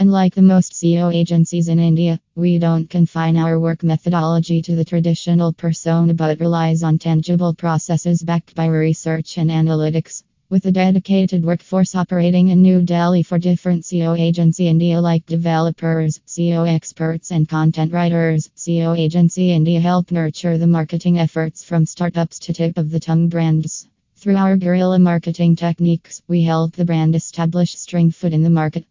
Unlike the most SEO agencies in India, we don't confine our work methodology to the traditional persona but relies on tangible processes backed by research and analytics. With a dedicated workforce operating in New Delhi for different SEO agency India like developers, SEO experts and content writers, SEO agency India help nurture the marketing efforts from startups to tip of the tongue brands. Through our guerrilla marketing techniques, we help the brand establish strong foot in the market.